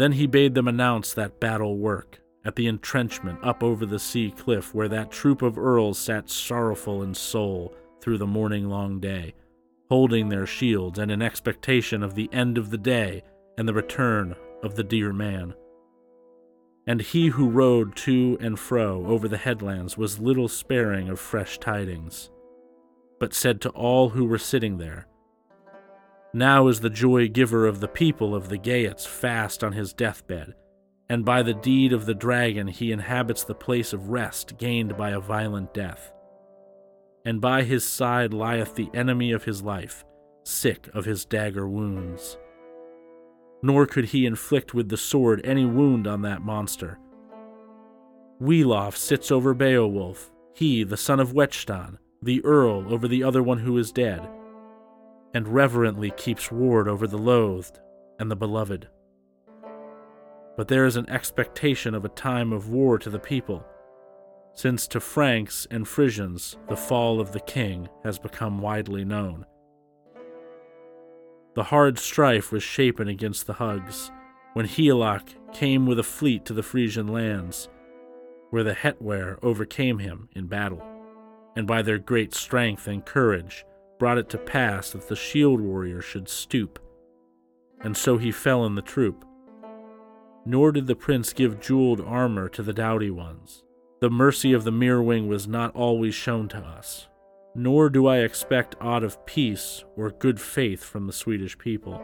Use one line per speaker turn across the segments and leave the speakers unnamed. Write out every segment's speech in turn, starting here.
Then he bade them announce that battle work at the entrenchment up over the sea cliff where that troop of earls sat sorrowful in soul through the morning long day, holding their shields and in expectation of the end of the day and the return of the dear man. And he who rode to and fro over the headlands was little sparing of fresh tidings, but said to all who were sitting there, Now is the joy giver of the people of the Geats fast on his deathbed, and by the deed of the dragon he inhabits the place of rest gained by a violent death. And by his side lieth the enemy of his life, sick of his dagger wounds nor could he inflict with the sword any wound on that monster. Wiglaf sits over Beowulf, he, the son of Weohstan, the earl over the other one who is dead, and reverently keeps ward over the loathed and the beloved. But there is an expectation of a time of war to the people, since to Franks and Frisians the fall of the king has become widely known. The hard strife was shapen against the Hugs when Higelac came with a fleet to the Frisian lands, where the Hetwer overcame him in battle, and by their great strength and courage brought it to pass that the shield warrior should stoop, and so he fell in the troop. Nor did the prince give jeweled armor to the doughty ones. The mercy of the Merewing was not always shown to us, nor do I expect aught of peace or good faith from the Swedish people.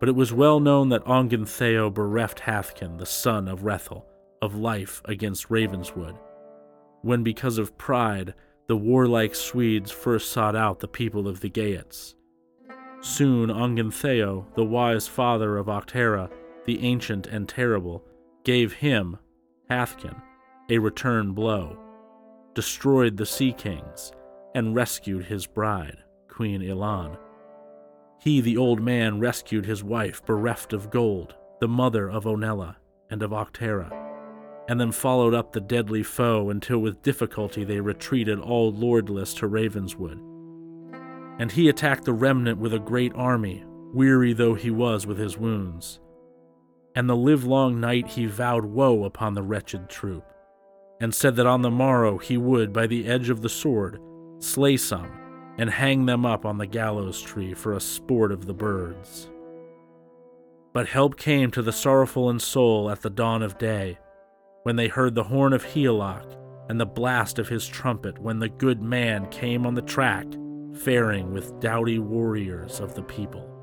But it was well known that Ongentheow bereft Haethcyn, the son of Hrethel, of life against Ravenswood, when because of pride the warlike Swedes first sought out the people of the Geats. Soon Ongentheow, the wise father of Octera, the ancient and terrible, gave him, Haethcyn, a return blow destroyed the Sea Kings, and rescued his bride, Queen Ilan. He, the old man, rescued his wife, bereft of gold, the mother of Onela and of Octera, and then followed up the deadly foe until with difficulty they retreated all lordless to Ravenswood. And he attacked the remnant with a great army, weary though he was with his wounds. And the livelong night he vowed woe upon the wretched troop and said that on the morrow he would, by the edge of the sword, slay some and hang them up on the gallows tree for a sport of the birds. But help came to the sorrowful in soul at the dawn of day, when they heard the horn of Higelac and the blast of his trumpet, when the good man came on the track, faring with doughty warriors of the people.